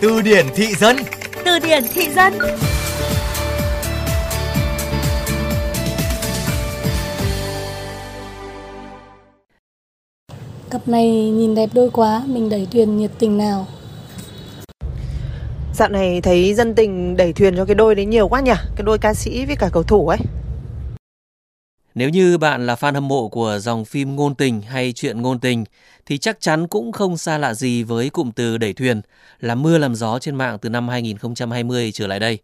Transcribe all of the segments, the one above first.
Từ điển thị dân. Từ điển thị dân. Cặp này nhìn đẹp đôi quá, mình đẩy thuyền nhiệt tình nào. Dạo này thấy dân tình đẩy thuyền cho cái đôi đấy nhiều quá nhỉ? Cái đôi ca sĩ với cả cầu thủ ấy nếu như bạn là fan hâm mộ của dòng phim ngôn tình hay chuyện ngôn tình thì chắc chắn cũng không xa lạ gì với cụm từ đẩy thuyền làm mưa làm gió trên mạng từ năm 2020 trở lại đây.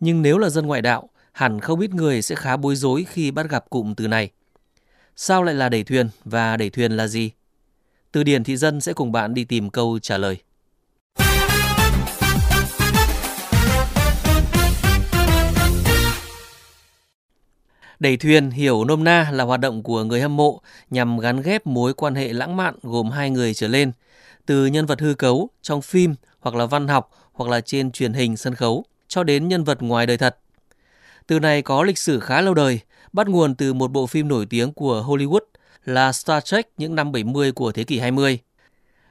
Nhưng nếu là dân ngoại đạo, hẳn không ít người sẽ khá bối rối khi bắt gặp cụm từ này. Sao lại là đẩy thuyền và đẩy thuyền là gì? Từ điển thị dân sẽ cùng bạn đi tìm câu trả lời. Đẩy thuyền hiểu nôm na là hoạt động của người hâm mộ nhằm gắn ghép mối quan hệ lãng mạn gồm hai người trở lên, từ nhân vật hư cấu trong phim hoặc là văn học hoặc là trên truyền hình sân khấu cho đến nhân vật ngoài đời thật. Từ này có lịch sử khá lâu đời, bắt nguồn từ một bộ phim nổi tiếng của Hollywood là Star Trek những năm 70 của thế kỷ 20.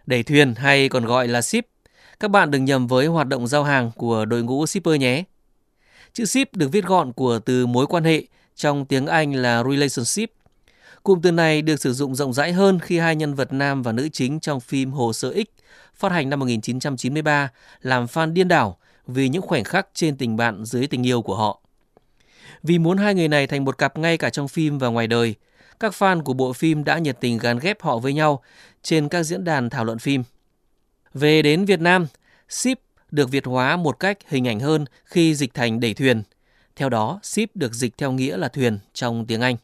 Đẩy thuyền hay còn gọi là ship, các bạn đừng nhầm với hoạt động giao hàng của đội ngũ shipper nhé. Chữ ship được viết gọn của từ mối quan hệ trong tiếng Anh là relationship. Cụm từ này được sử dụng rộng rãi hơn khi hai nhân vật nam và nữ chính trong phim Hồ sơ X phát hành năm 1993 làm fan điên đảo vì những khoảnh khắc trên tình bạn dưới tình yêu của họ. Vì muốn hai người này thành một cặp ngay cả trong phim và ngoài đời, các fan của bộ phim đã nhiệt tình gắn ghép họ với nhau trên các diễn đàn thảo luận phim. Về đến Việt Nam, ship được Việt hóa một cách hình ảnh hơn khi dịch thành đẩy thuyền – theo đó, ship được dịch theo nghĩa là thuyền trong tiếng Anh.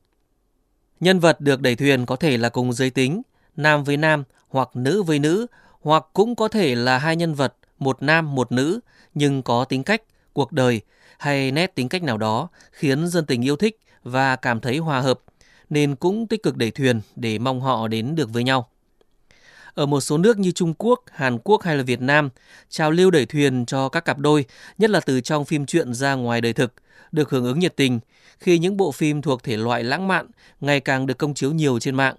Nhân vật được đẩy thuyền có thể là cùng giới tính, nam với nam hoặc nữ với nữ, hoặc cũng có thể là hai nhân vật, một nam một nữ, nhưng có tính cách, cuộc đời hay nét tính cách nào đó khiến dân tình yêu thích và cảm thấy hòa hợp, nên cũng tích cực đẩy thuyền để mong họ đến được với nhau. Ở một số nước như Trung Quốc, Hàn Quốc hay là Việt Nam, trào lưu đẩy thuyền cho các cặp đôi, nhất là từ trong phim truyện ra ngoài đời thực, được hưởng ứng nhiệt tình khi những bộ phim thuộc thể loại lãng mạn ngày càng được công chiếu nhiều trên mạng,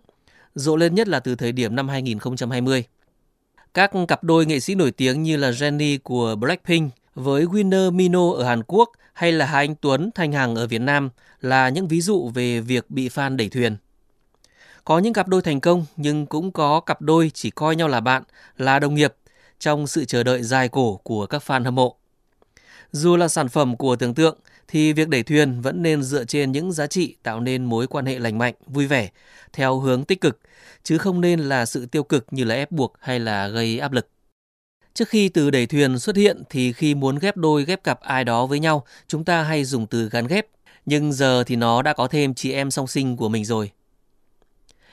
rộ lên nhất là từ thời điểm năm 2020. Các cặp đôi nghệ sĩ nổi tiếng như là Jennie của Blackpink với Winner Mino ở Hàn Quốc hay là hai Anh Tuấn, Thanh Hằng ở Việt Nam là những ví dụ về việc bị fan đẩy thuyền. Có những cặp đôi thành công nhưng cũng có cặp đôi chỉ coi nhau là bạn, là đồng nghiệp trong sự chờ đợi dài cổ của các fan hâm mộ. Dù là sản phẩm của tưởng tượng thì việc đẩy thuyền vẫn nên dựa trên những giá trị tạo nên mối quan hệ lành mạnh, vui vẻ theo hướng tích cực chứ không nên là sự tiêu cực như là ép buộc hay là gây áp lực. Trước khi từ đẩy thuyền xuất hiện thì khi muốn ghép đôi ghép cặp ai đó với nhau, chúng ta hay dùng từ gắn ghép, nhưng giờ thì nó đã có thêm chị em song sinh của mình rồi.